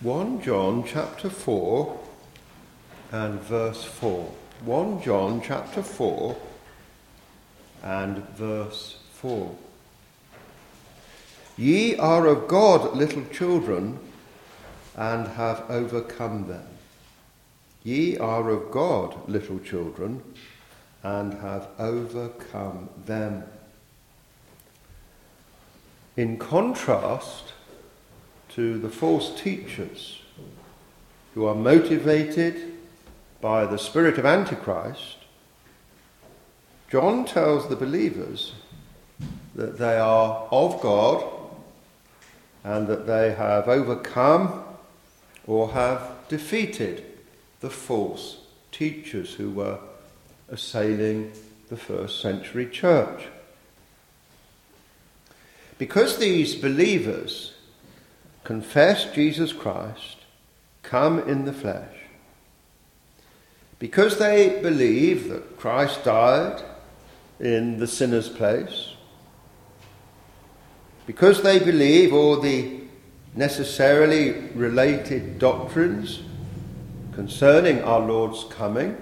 1 John chapter 4 and verse 4. 1 John chapter 4 and verse 4. Ye are of God, little children, and have overcome them. Ye are of God, little children, and have overcome them. In contrast to the false teachers who are motivated by the spirit of Antichrist, John tells the believers that they are of God and that they have overcome or have defeated the false teachers who were assailing the first century church. Because these believers confess Jesus Christ, come in the flesh, because they believe that Christ died in the sinner's place, because they believe all the necessarily related doctrines concerning our Lord's coming,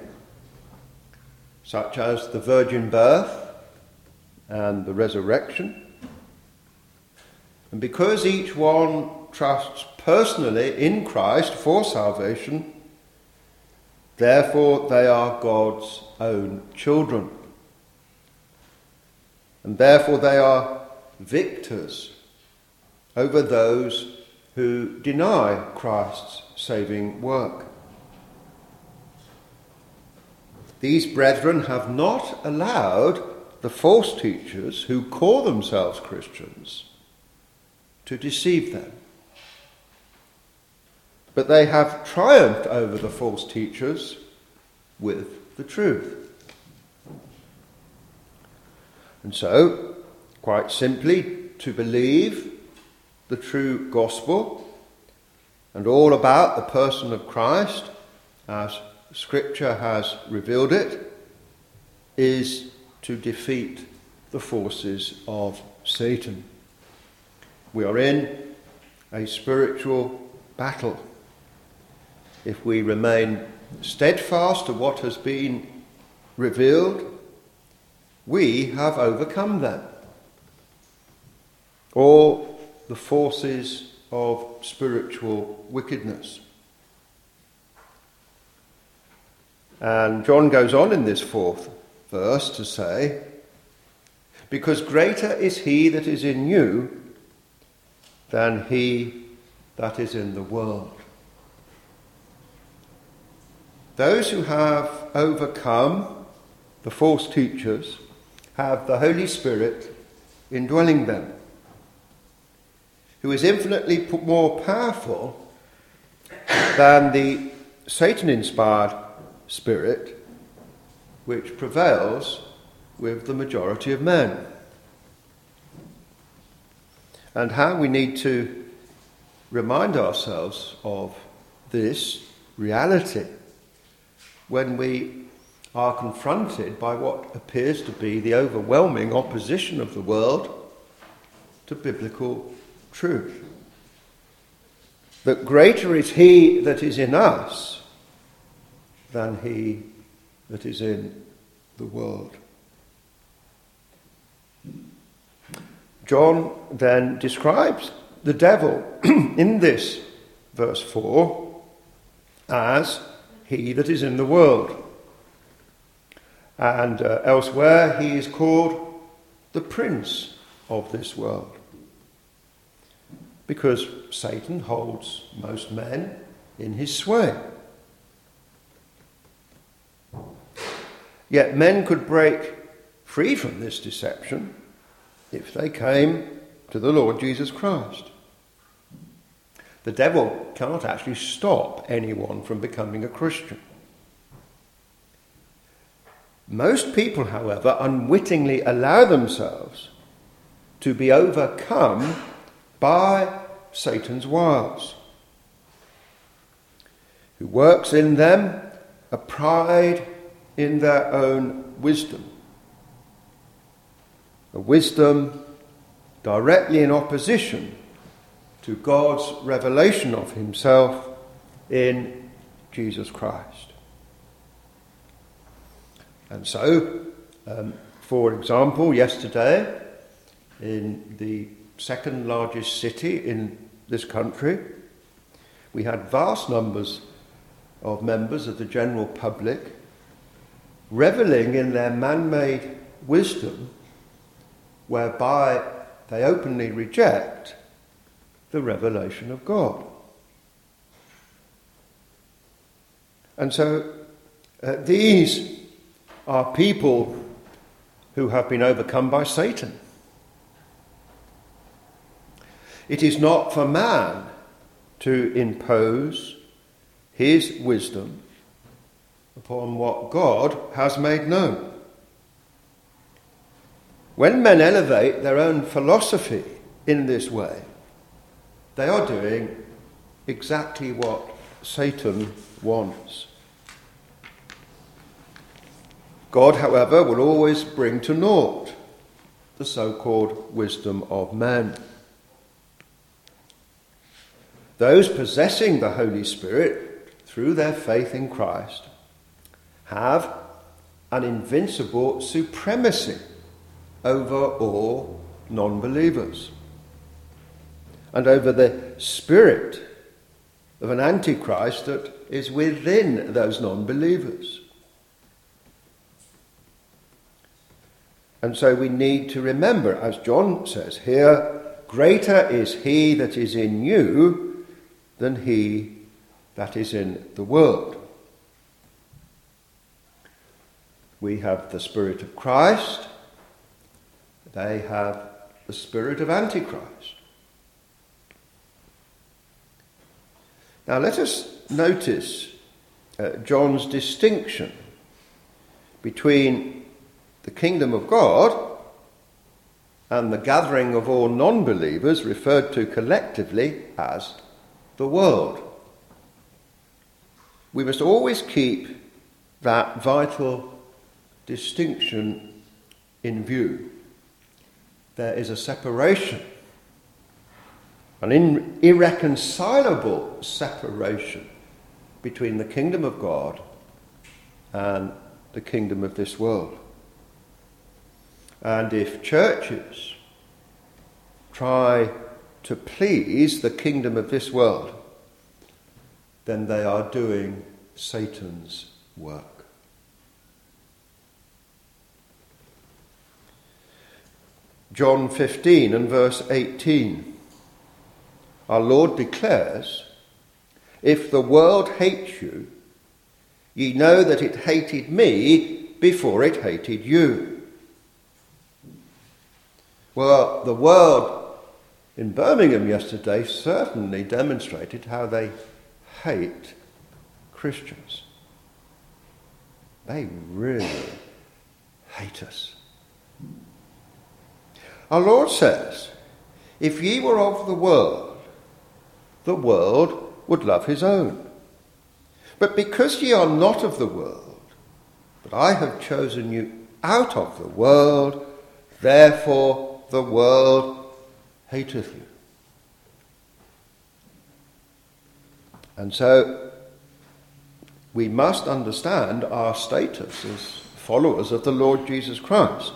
such as the virgin birth and the resurrection, and because each one trusts personally in Christ for salvation, therefore they are God's own children. And therefore they are victors over those who deny Christ's saving work. These brethren have not allowed the false teachers who call themselves Christians to deceive them. But they have triumphed over the false teachers with the truth. And so, quite simply, to believe the true gospel and all about the person of Christ, as Scripture has revealed it, is to defeat the forces of Satan. We are in a spiritual battle. If we remain steadfast to what has been revealed, we have overcome them. All the forces of spiritual wickedness. And John goes on in this fourth verse to say, Because greater is he that is in you than he that is in the world. Those who have overcome the false teachers have the Holy Spirit indwelling them, who is infinitely more powerful than the Satan inspired spirit which prevails with the majority of men. And how we need to remind ourselves of this reality when we are confronted by what appears to be the overwhelming opposition of the world to biblical truth. That greater is he that is in us than he that is in the world. John then describes the devil in this verse 4 as he that is in the world. And uh, elsewhere he is called the prince of this world. Because Satan holds most men in his sway. Yet men could break free from this deception if they came to the Lord Jesus Christ. The devil cannot actually stop anyone from becoming a Christian. Most people, however, unwittingly allow themselves to be overcome by Satan's wiles, who works in them a pride in their own wisdom a wisdom directly in opposition to God's revelation of himself in Jesus Christ. And so, um, for example, yesterday, in the second largest city in this country, we had vast numbers of members of the general public reveling in their man made wisdom, whereby they openly reject the revelation of God. And so uh, these are people who have been overcome by Satan. It is not for man to impose his wisdom upon what God has made known. When men elevate their own philosophy in this way, they are doing exactly what Satan wants. God, however, will always bring to naught the so called wisdom of men. Those possessing the Holy Spirit through their faith in Christ have an invincible supremacy over all non believers and over the spirit of an antichrist that is within those non believers. And so we need to remember, as John says here, greater is he that is in you than he that is in the world. We have the Spirit of Christ, they have the Spirit of Antichrist. Now let us notice uh, John's distinction between the kingdom of God and the gathering of all non believers, referred to collectively as the world. We must always keep that vital distinction in view. There is a separation, an in, irreconcilable separation between the kingdom of God and the kingdom of this world. And if churches try to please the kingdom of this world, then they are doing Satan's work. John 15 and verse 18. Our Lord declares, If the world hates you, ye know that it hated me before it hated you. Well, the world in Birmingham yesterday certainly demonstrated how they hate Christians. They really hate us. Our Lord says, If ye were of the world, the world would love his own. But because ye are not of the world, but I have chosen you out of the world, therefore the world hateth you. And so we must understand our status as followers of the Lord Jesus Christ.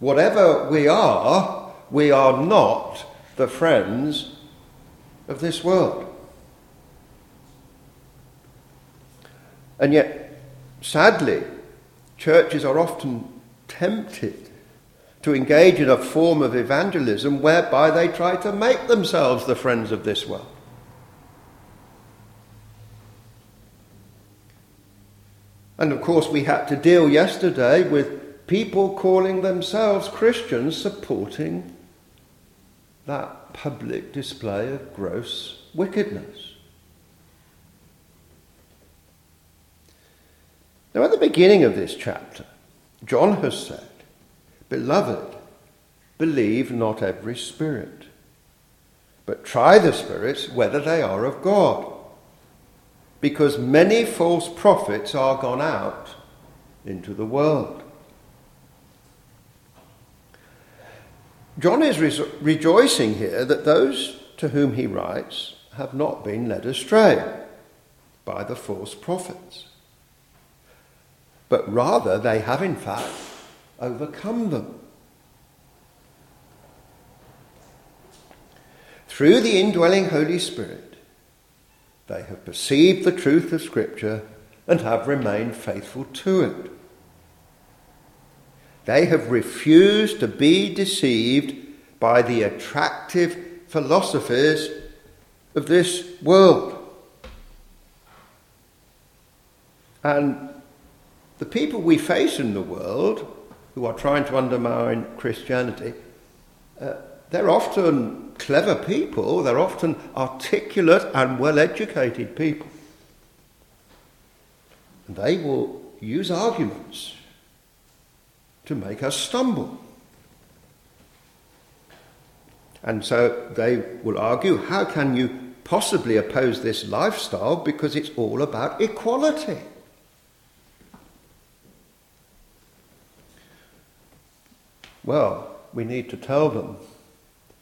Whatever we are, we are not the friends of this world. And yet, sadly, churches are often tempted to engage in a form of evangelism whereby they try to make themselves the friends of this world. And of course, we had to deal yesterday with people calling themselves Christians supporting that public display of gross wickedness. Now, at the beginning of this chapter, John has said, Beloved, believe not every spirit, but try the spirits whether they are of God, because many false prophets are gone out into the world. John is re- rejoicing here that those to whom he writes have not been led astray by the false prophets, but rather they have in fact overcome them. Through the indwelling Holy Spirit, they have perceived the truth of Scripture and have remained faithful to it. They have refused to be deceived by the attractive philosophies of this world. And the people we face in the world who are trying to undermine Christianity, uh, they're often clever people, they're often articulate and well educated people. And they will use arguments to make us stumble. And so they will argue how can you possibly oppose this lifestyle because it's all about equality? Well, we need to tell them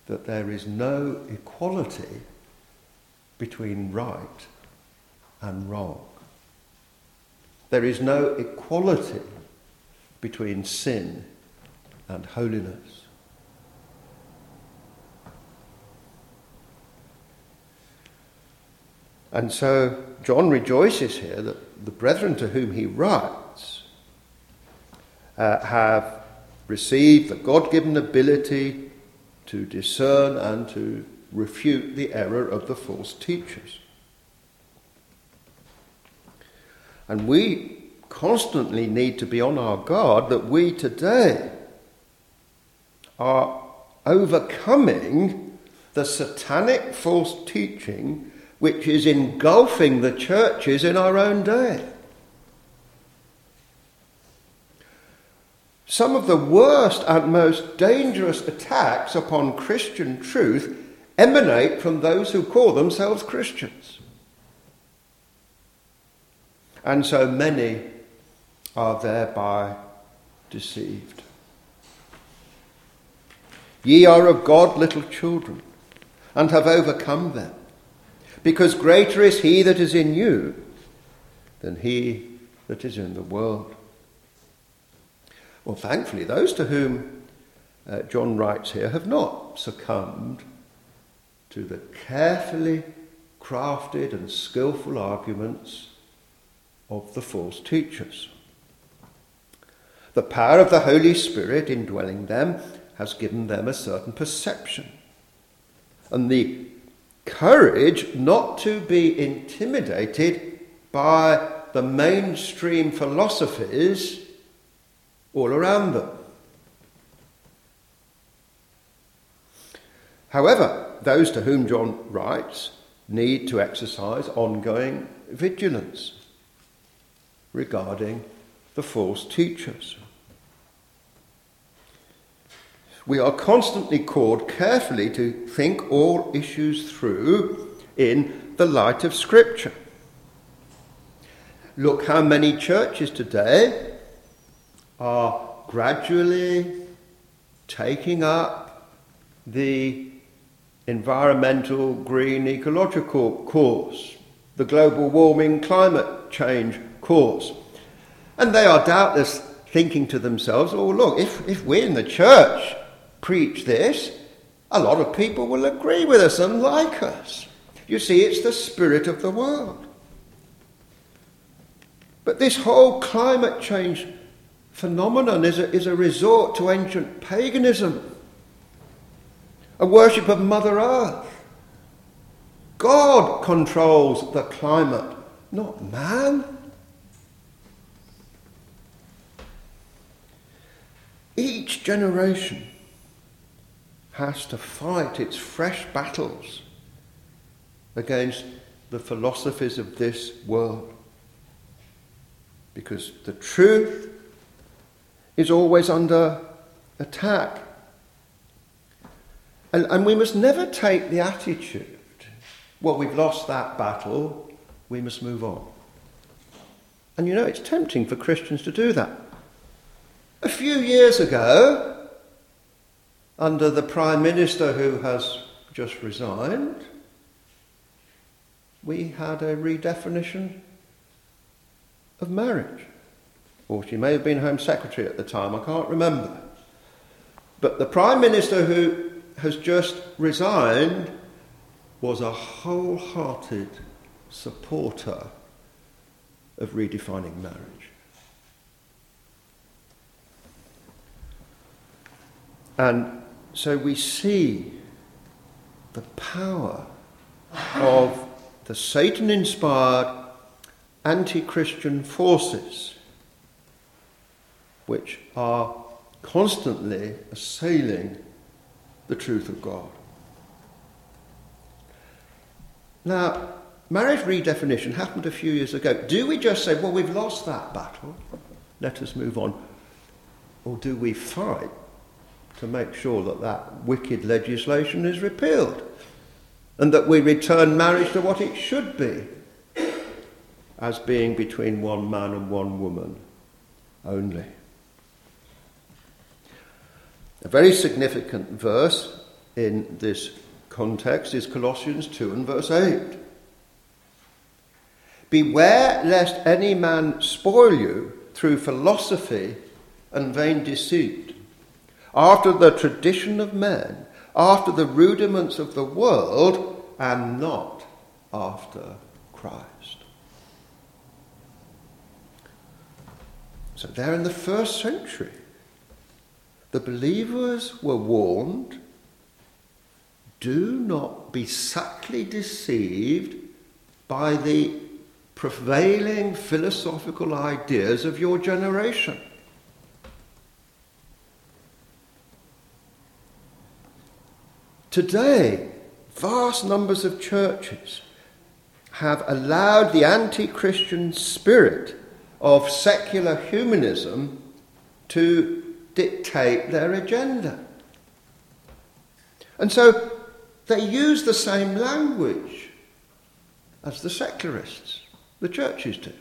that there is no equality between right and wrong. There is no equality between sin and holiness. And so John rejoices here that the brethren to whom he writes uh, have received the God given ability to discern and to refute the error of the false teachers. And we constantly need to be on our guard that we today are overcoming the satanic false teaching which is engulfing the churches in our own day. Some of the worst and most dangerous attacks upon Christian truth emanate from those who call themselves Christians. And so many are thereby deceived. Ye are of God little children, and have overcome them, because greater is he that is in you than he that is in the world. Well, thankfully, those to whom uh, John writes here have not succumbed to the carefully crafted and skillful arguments of the false teachers. The power of the Holy Spirit indwelling them has given them a certain perception. And the courage not to be intimidated by the mainstream philosophies all around them. However, those to whom John writes need to exercise ongoing vigilance regarding the false teachers we are constantly called carefully to think all issues through in the light of Scripture. Look how many churches today are gradually taking up the environmental green ecological course, the global warming climate change course. And they are doubtless thinking to themselves, oh, look, if, if we're in the church preach this, a lot of people will agree with us and like us. You see, it's the spirit of the world. But this whole climate change phenomenon is a, is a resort to ancient paganism, a worship of Mother Earth. God controls the climate, not man. Each generation has to fight its fresh battles against the philosophies of this world. Because the truth is always under attack. And, and we must never take the attitude, well, we've lost that battle, we must move on. And you know, it's tempting for Christians to do that. A few years ago, under the Prime Minister who has just resigned, we had a redefinition of marriage. Or she may have been Home Secretary at the time, I can't remember. But the Prime Minister who has just resigned was a wholehearted supporter of redefining marriage. And so we see the power of the Satan inspired anti Christian forces which are constantly assailing the truth of God. Now, marriage redefinition happened a few years ago. Do we just say, well, we've lost that battle, let us move on? Or do we fight to make sure that that wicked legislation is repealed and that we return marriage to what it should be as being between one man and one woman only? A very significant verse in this context is Colossians 2 and verse 8. Beware lest any man spoil you through philosophy and vain deceit, after the tradition of men, after the rudiments of the world, and not after Christ. So, there in the first century, the believers were warned do not be subtly deceived by the prevailing philosophical ideas of your generation. Today, vast numbers of churches have allowed the anti Christian spirit of secular humanism to dictate their agenda. And so they use the same language as the secularists, the churches do.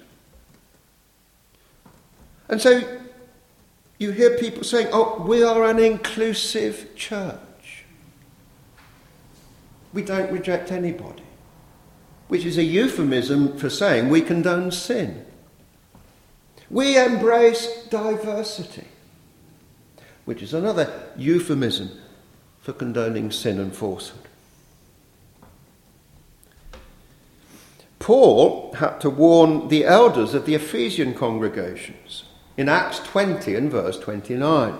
And so you hear people saying, oh, we are an inclusive church. We don't reject anybody, which is a euphemism for saying we condone sin. We embrace diversity which is another euphemism for condoning sin and falsehood. Paul had to warn the elders of the Ephesian congregations in Acts 20 and verse 29.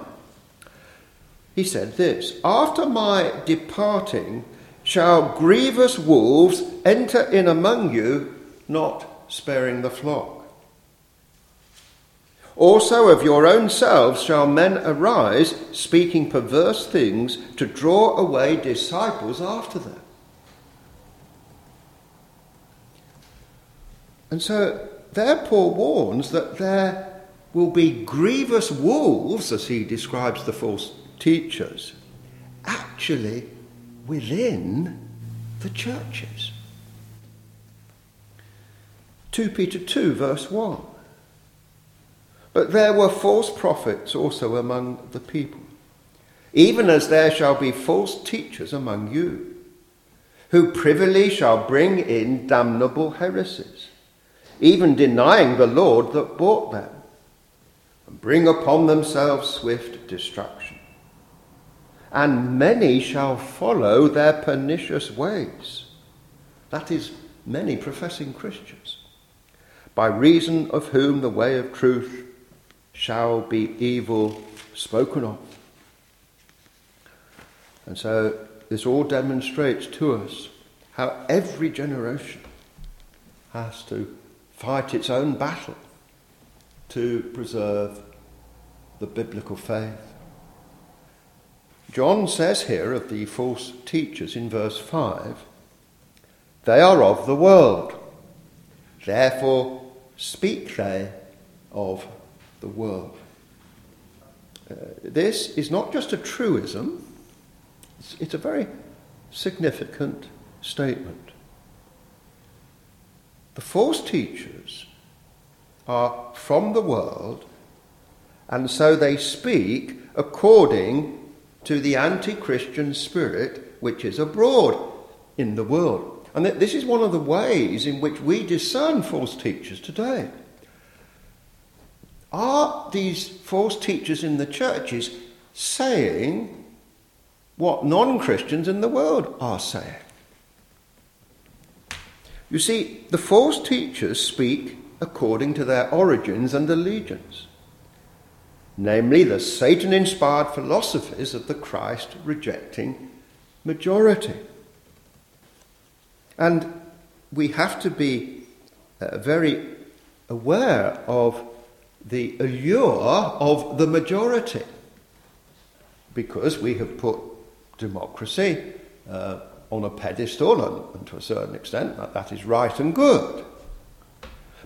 He said this After my departing, shall grievous wolves enter in among you, not sparing the flock. Also of your own selves shall men arise, speaking perverse things, to draw away disciples after them. And so there Paul warns that there will be grievous wolves, as he describes the false teachers, actually within the churches. 2 Peter 2, verse 1. But there were false prophets also among the people, even as there shall be false teachers among you, who privily shall bring in damnable heresies, even denying the Lord that bought them, and bring upon themselves swift destruction. And many shall follow their pernicious ways. That is, many professing Christians, by reason of whom the way of truth shall be evil spoken of. And so this all demonstrates to us how every generation has to fight its own battle to preserve the biblical faith. John says here of the false teachers in verse 5 they are of the world, therefore speak they of the world. Uh, this is not just a truism, it's, it's a very significant statement. The false teachers are from the world, and so they speak according to the anti Christian spirit which is abroad in the world. And this is one of the ways in which we discern false teachers today. Are these false teachers in the churches saying what non Christians in the world are saying? You see, the false teachers speak according to their origins and allegiance, namely the Satan inspired philosophies of the Christ rejecting majority. And we have to be uh, very aware of the allure of the majority because we have put democracy uh, on a pedestal, and, and, to a certain extent that, that is right and good.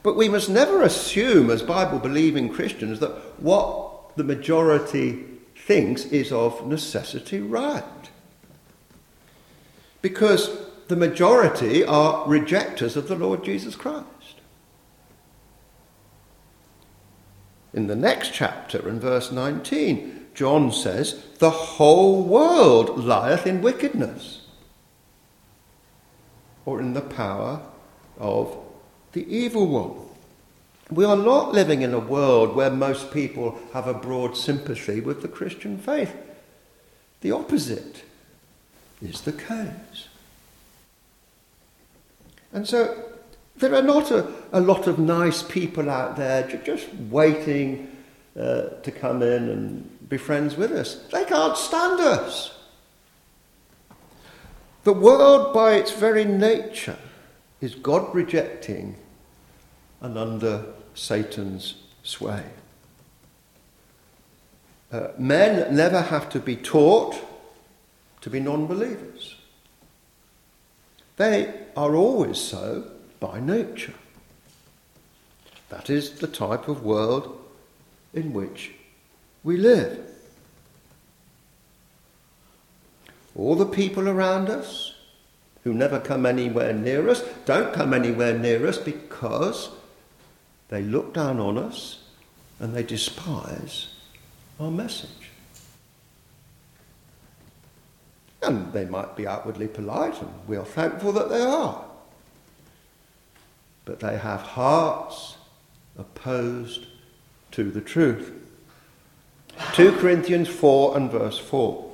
But we must never assume, as Bible believing Christians, that what the majority thinks is of necessity right. Because the majority are rejectors of the Lord Jesus Christ. In the next chapter, in verse 19, John says, The whole world lieth in wickedness, or in the power of the evil one. We are not living in a world where most people have a broad sympathy with the Christian faith. The opposite is the case. And so there are not a, a lot of nice people out there just waiting uh, to come in and be friends with us. They can't stand us. The world, by its very nature, is God rejecting and under Satan's sway. Uh, men never have to be taught to be non believers. They are always so by nature. That is the type of world in which we live. All the people around us who never come anywhere near us don't come anywhere near us because they look down on us and they despise our message. And they might be outwardly polite, and we are thankful that they are. But they have hearts opposed to the truth. 2 Corinthians 4 and verse 4.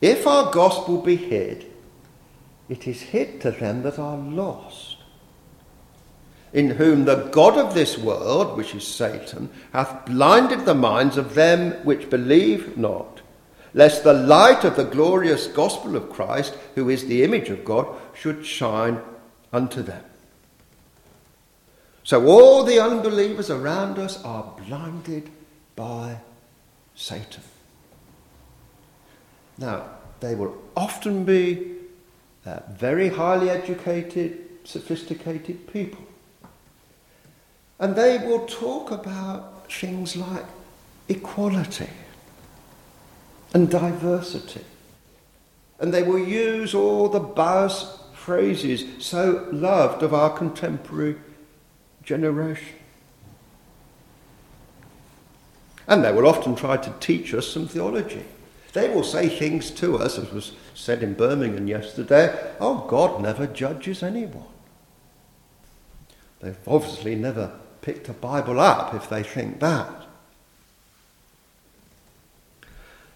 If our gospel be hid, it is hid to them that are lost, in whom the God of this world, which is Satan, hath blinded the minds of them which believe not lest the light of the glorious gospel of Christ, who is the image of God, should shine unto them. So all the unbelievers around us are blinded by Satan. Now, they will often be uh, very highly educated, sophisticated people. And they will talk about things like equality and diversity. And they will use all the buzz phrases so loved of our contemporary generation. And they will often try to teach us some theology. They will say things to us, as was said in Birmingham yesterday oh, God never judges anyone. They've obviously never picked a Bible up if they think that.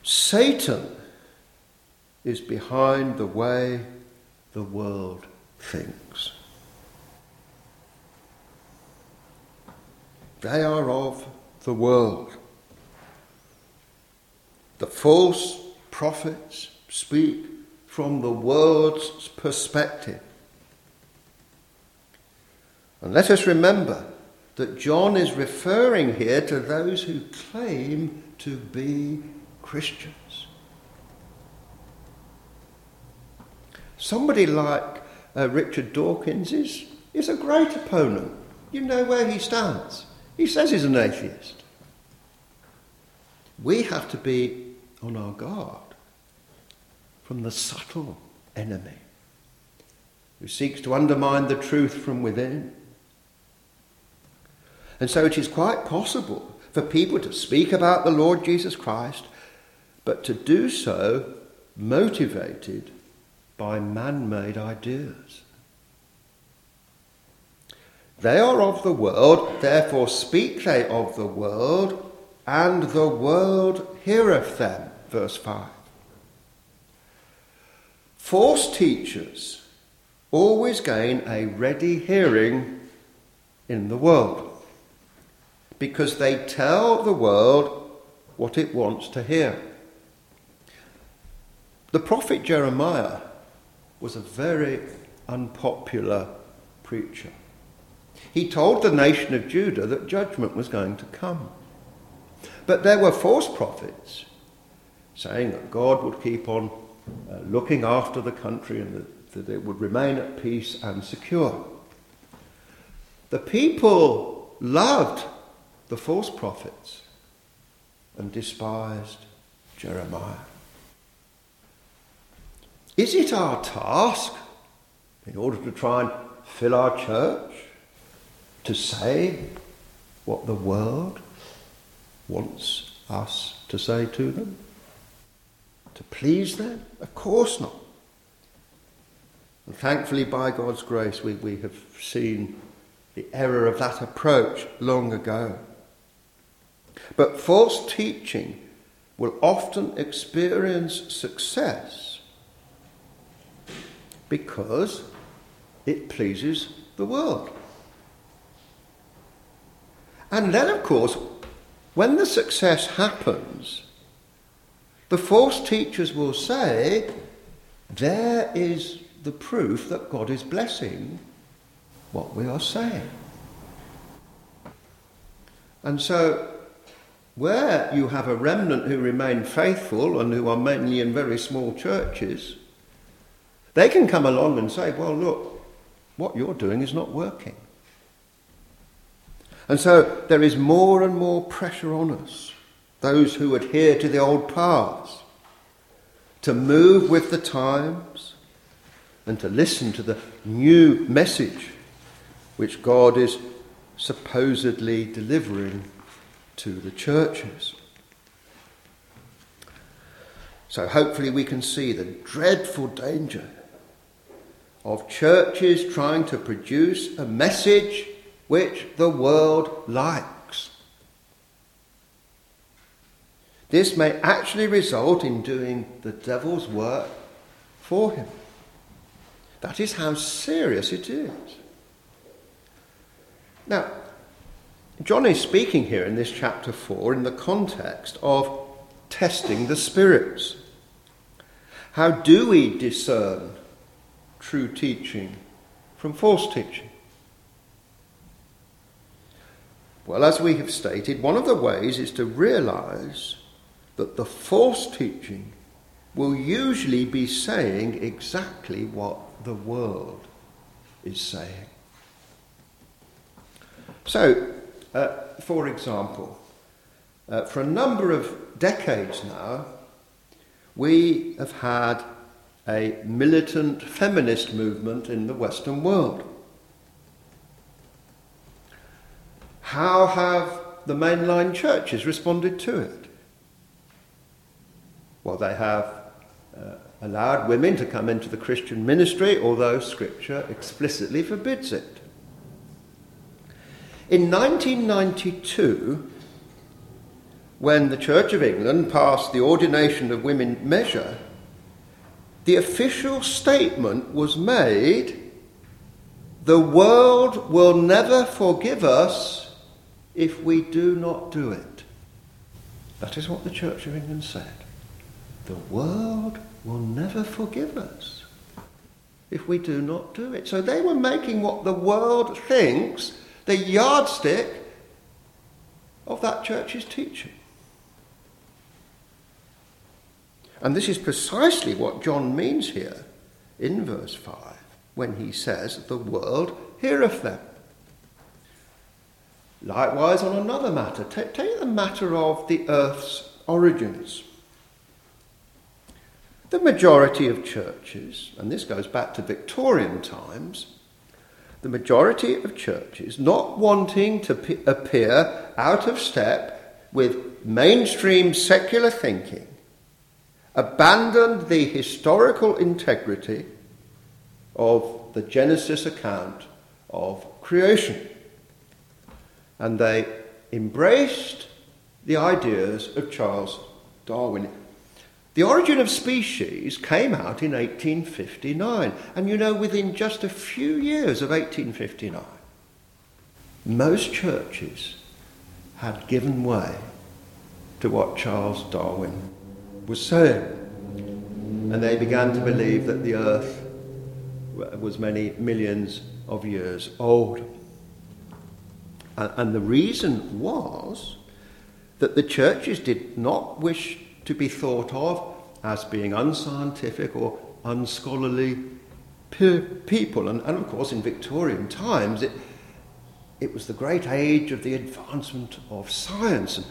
Satan is behind the way the world thinks. They are of the world. The false prophets speak from the world's perspective. And let us remember that John is referring here to those who claim to be Christians. Somebody like uh, Richard Dawkins is, is a great opponent. You know where he stands. He says he's an atheist. We have to be on our guard from the subtle enemy who seeks to undermine the truth from within. And so it is quite possible for people to speak about the Lord Jesus Christ but to do so motivated by man made ideas. They are of the world, therefore speak they of the world, and the world heareth them. Verse 5. False teachers always gain a ready hearing in the world because they tell the world what it wants to hear. The prophet Jeremiah was a very unpopular preacher. He told the nation of Judah that judgment was going to come. But there were false prophets saying that God would keep on uh, looking after the country and that, that it would remain at peace and secure. The people loved the false prophets and despised Jeremiah. Is it our task, in order to try and fill our church, to say what the world wants us to say to them? To please them? Of course not. And thankfully, by God's grace, we, we have seen the error of that approach long ago. But false teaching will often experience success because it pleases the world. And then, of course, when the success happens, the false teachers will say, There is the proof that God is blessing what we are saying. And so, where you have a remnant who remain faithful and who are mainly in very small churches, they can come along and say, Well, look, what you're doing is not working. And so there is more and more pressure on us, those who adhere to the old paths, to move with the times and to listen to the new message which God is supposedly delivering to the churches. So hopefully we can see the dreadful danger of churches trying to produce a message which the world likes. This may actually result in doing the devil's work for him. That is how serious it is. Now, John is speaking here in this chapter 4 in the context of testing the spirits. How do we discern true teaching from false teaching? Well, as we have stated, one of the ways is to realize that the false teaching will usually be saying exactly what the world is saying. So, uh, for example, uh, for a number of decades now, we have had a militant feminist movement in the Western world. How have the mainline churches responded to it? Well, they have uh, allowed women to come into the Christian ministry, although Scripture explicitly forbids it. In 1992, when the Church of England passed the Ordination of Women measure, the official statement was made the world will never forgive us if we do not do it. That is what the Church of England said. The world will never forgive us if we do not do it. So they were making what the world thinks the yardstick of that church's teaching. And this is precisely what John means here in verse 5 when he says, The world heareth them. Likewise, on another matter, take, take the matter of the earth's origins. The majority of churches, and this goes back to Victorian times, the majority of churches not wanting to appear out of step with mainstream secular thinking abandoned the historical integrity of the Genesis account of creation. And they embraced the ideas of Charles Darwin. The origin of species came out in 1859, and you know, within just a few years of 1859, most churches had given way to what Charles Darwin was saying. And they began to believe that the earth was many millions of years old. And the reason was that the churches did not wish to be thought of as being unscientific or unscholarly people. And, and of course, in Victorian times, it, it was the great age of the advancement of science. And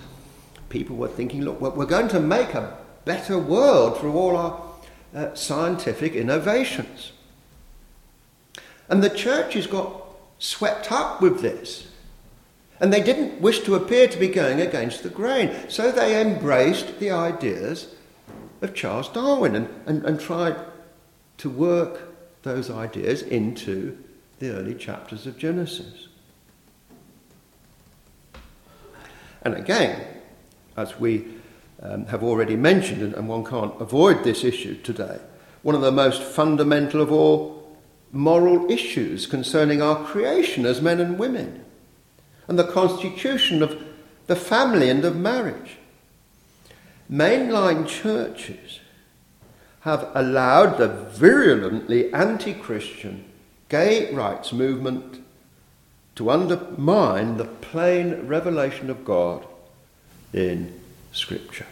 people were thinking, look, we're going to make a better world through all our uh, scientific innovations. And the churches got swept up with this. And they didn't wish to appear to be going against the grain. So they embraced the ideas of Charles Darwin and, and, and tried to work those ideas into the early chapters of Genesis. And again, as we um, have already mentioned, and, and one can't avoid this issue today, one of the most fundamental of all moral issues concerning our creation as men and women and the constitution of the family and of marriage. Mainline churches have allowed the virulently anti Christian gay rights movement to undermine the plain revelation of God in Scripture.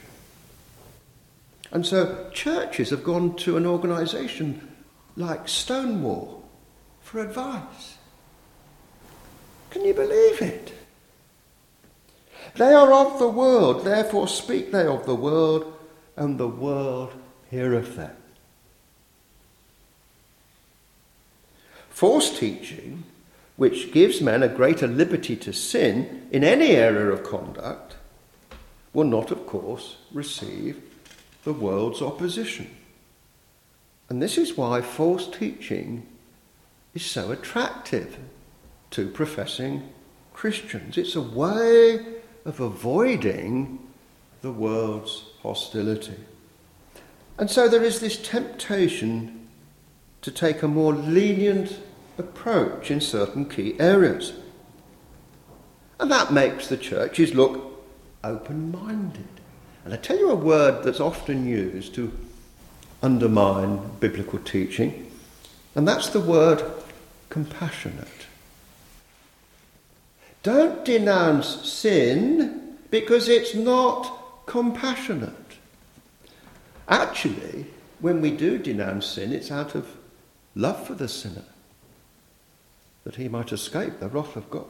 And so churches have gone to an organisation like Stonewall for advice. Can you believe it? They are of the world, therefore speak they of the world, and the world heareth them. False teaching, which gives men a greater liberty to sin in any area of conduct, will not, of course, receive the world's opposition. And this is why false teaching is so attractive to professing Christians. It's a way of avoiding the world's hostility. And so there is this temptation to take a more lenient approach in certain key areas. And that makes the churches look open minded. And I tell you a word that's often used to undermine biblical teaching, and that's the word compassionate. Don't denounce sin because it's not compassionate. Actually, when we do denounce sin, it's out of love for the sinner, that he might escape the wrath of God.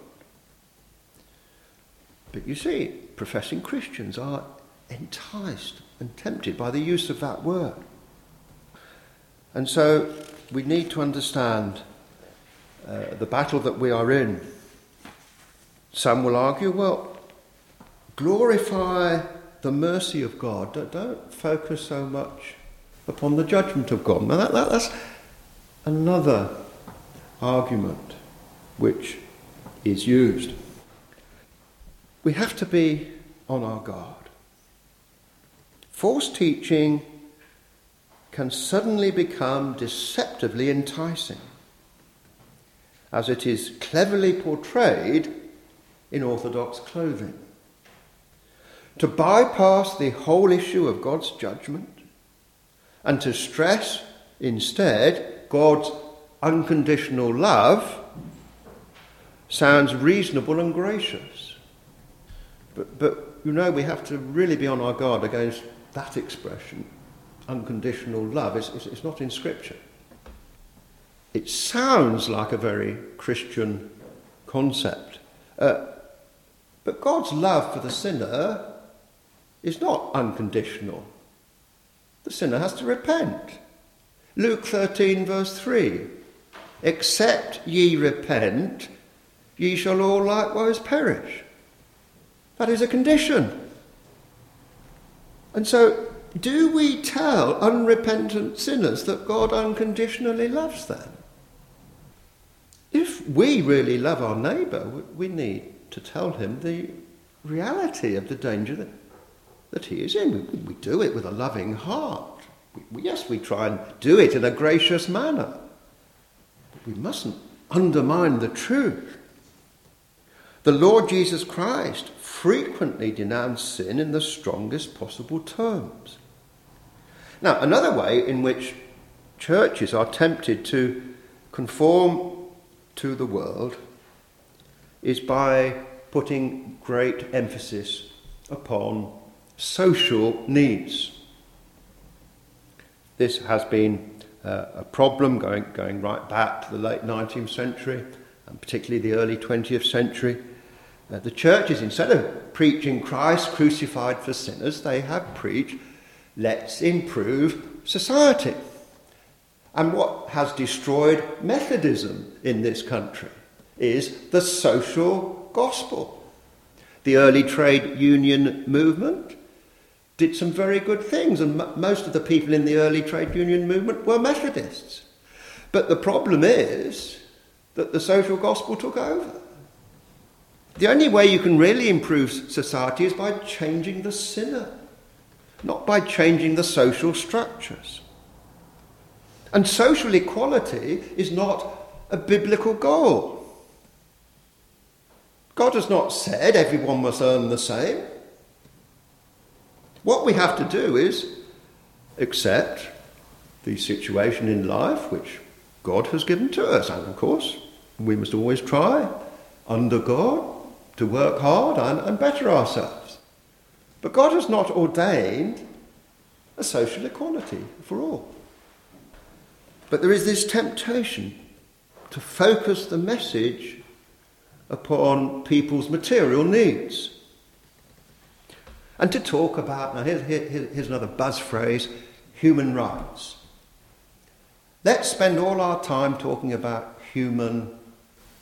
But you see, professing Christians are enticed and tempted by the use of that word. And so we need to understand uh, the battle that we are in. Some will argue, well, glorify the mercy of God. Don't, don't focus so much upon the judgment of God. Now, that, that, that's another argument which is used. We have to be on our guard. False teaching can suddenly become deceptively enticing, as it is cleverly portrayed in Orthodox clothing. To bypass the whole issue of God's judgment and to stress instead God's unconditional love sounds reasonable and gracious. But, but you know, we have to really be on our guard against that expression unconditional love is, is, is not in Scripture. It sounds like a very Christian concept. Uh, but God's love for the sinner is not unconditional. The sinner has to repent. Luke 13, verse 3 Except ye repent, ye shall all likewise perish. That is a condition. And so do we tell unrepentant sinners that God unconditionally loves them? If we really love our neighbour, we need to tell him the reality of the danger that, that he is in. We, we do it with a loving heart. We, yes, we try and do it in a gracious manner. But we mustn't undermine the truth. The Lord Jesus Christ frequently denounced sin in the strongest possible terms. Now, another way in which churches are tempted to conform to the world is by putting great emphasis upon social needs. This has been uh, a problem going, going right back to the late 19th century, and particularly the early 20th century. Uh, the churches, instead of preaching Christ crucified for sinners, they have preached, let's improve society. And what has destroyed Methodism in this country is the social gospel. The early trade union movement did some very good things, and m- most of the people in the early trade union movement were Methodists. But the problem is that the social gospel took over. The only way you can really improve society is by changing the sinner, not by changing the social structures. And social equality is not a biblical goal. God has not said everyone must earn the same. What we have to do is accept the situation in life which God has given to us. And of course, we must always try, under God, to work hard and, and better ourselves. But God has not ordained a social equality for all. But there is this temptation to focus the message upon people's material needs. And to talk about, now here's, here, here's another buzz phrase human rights. Let's spend all our time talking about human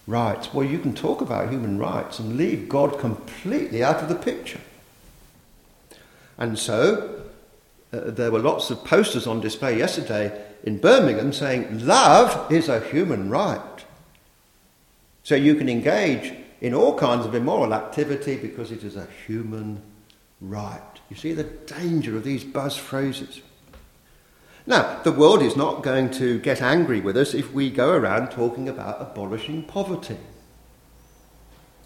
rights. Well, you can talk about human rights and leave God completely out of the picture. And so, uh, there were lots of posters on display yesterday in Birmingham saying, Love is a human right. So you can engage in all kinds of immoral activity because it is a human right. You see the danger of these buzz phrases. Now, the world is not going to get angry with us if we go around talking about abolishing poverty.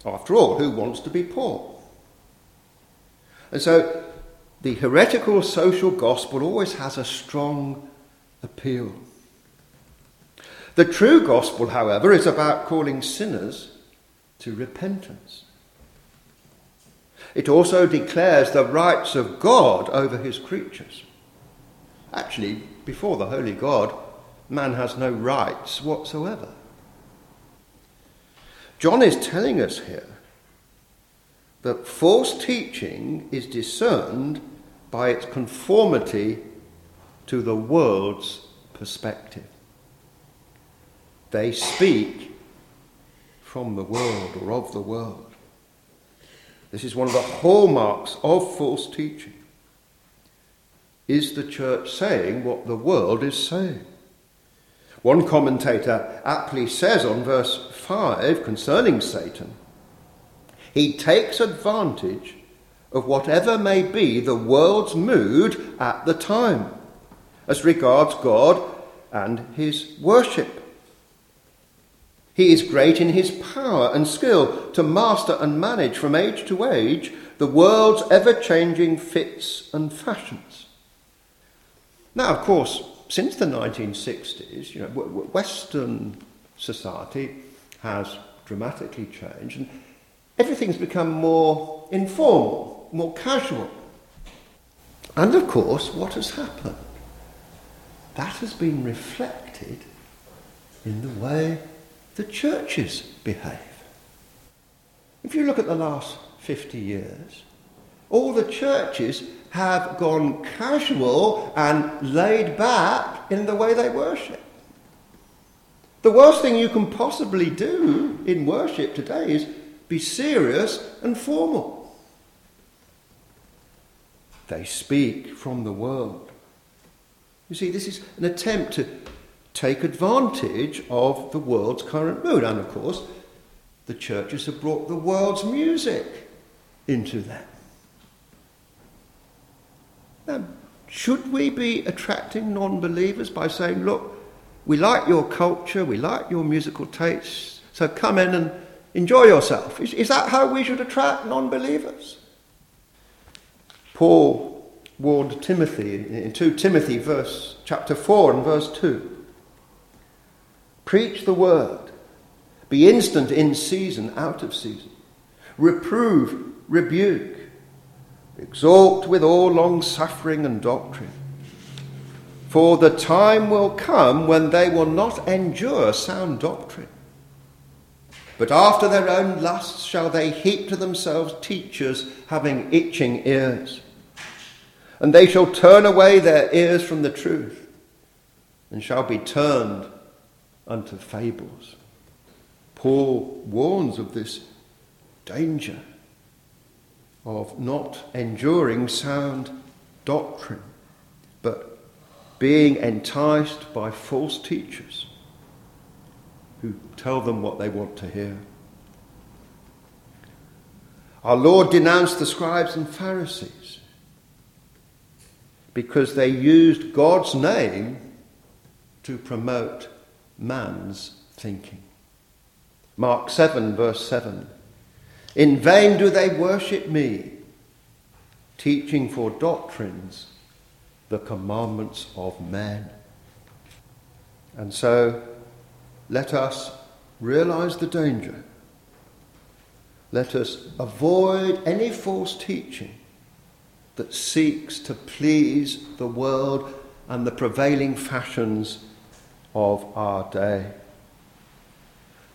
After all, who wants to be poor? And so the heretical social gospel always has a strong appeal. The true gospel, however, is about calling sinners to repentance. It also declares the rights of God over his creatures. Actually, before the holy God, man has no rights whatsoever. John is telling us here that false teaching is discerned by its conformity to the world's perspective. They speak from the world or of the world. This is one of the hallmarks of false teaching. Is the church saying what the world is saying? One commentator aptly says on verse 5 concerning Satan, he takes advantage of whatever may be the world's mood at the time as regards God and his worship. He is great in his power and skill to master and manage from age to age the world's ever changing fits and fashions. Now, of course, since the 1960s, you know, Western society has dramatically changed and everything's become more informal, more casual. And of course, what has happened? That has been reflected in the way the churches behave. If you look at the last 50 years, all the churches have gone casual and laid back in the way they worship. The worst thing you can possibly do in worship today is be serious and formal. They speak from the world. You see, this is an attempt to take advantage of the world's current mood. And of course, the churches have brought the world's music into that. Now, should we be attracting non believers by saying, look, we like your culture, we like your musical tastes, so come in and enjoy yourself? Is, is that how we should attract non believers? Paul warned Timothy in 2 Timothy verse chapter 4 and verse 2. Preach the word. Be instant in season, out of season. Reprove, rebuke. Exhort with all long suffering and doctrine. For the time will come when they will not endure sound doctrine. But after their own lusts shall they heap to themselves teachers having itching ears and they shall turn away their ears from the truth, and shall be turned unto fables. Paul warns of this danger of not enduring sound doctrine, but being enticed by false teachers who tell them what they want to hear. Our Lord denounced the scribes and Pharisees because they used God's name to promote man's thinking. Mark 7, verse 7. In vain do they worship me, teaching for doctrines the commandments of men. And so let us realize the danger. Let us avoid any false teaching that seeks to please the world and the prevailing fashions of our day.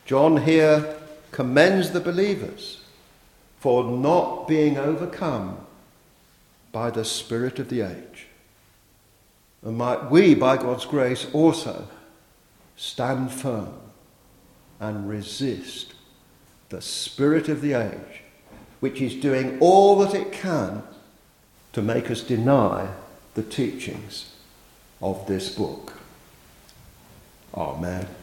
John here commends the believers for not being overcome by the spirit of the age. And might we, by God's grace, also stand firm and resist the spirit of the age, which is doing all that it can to make us deny the teachings of this book. Amen.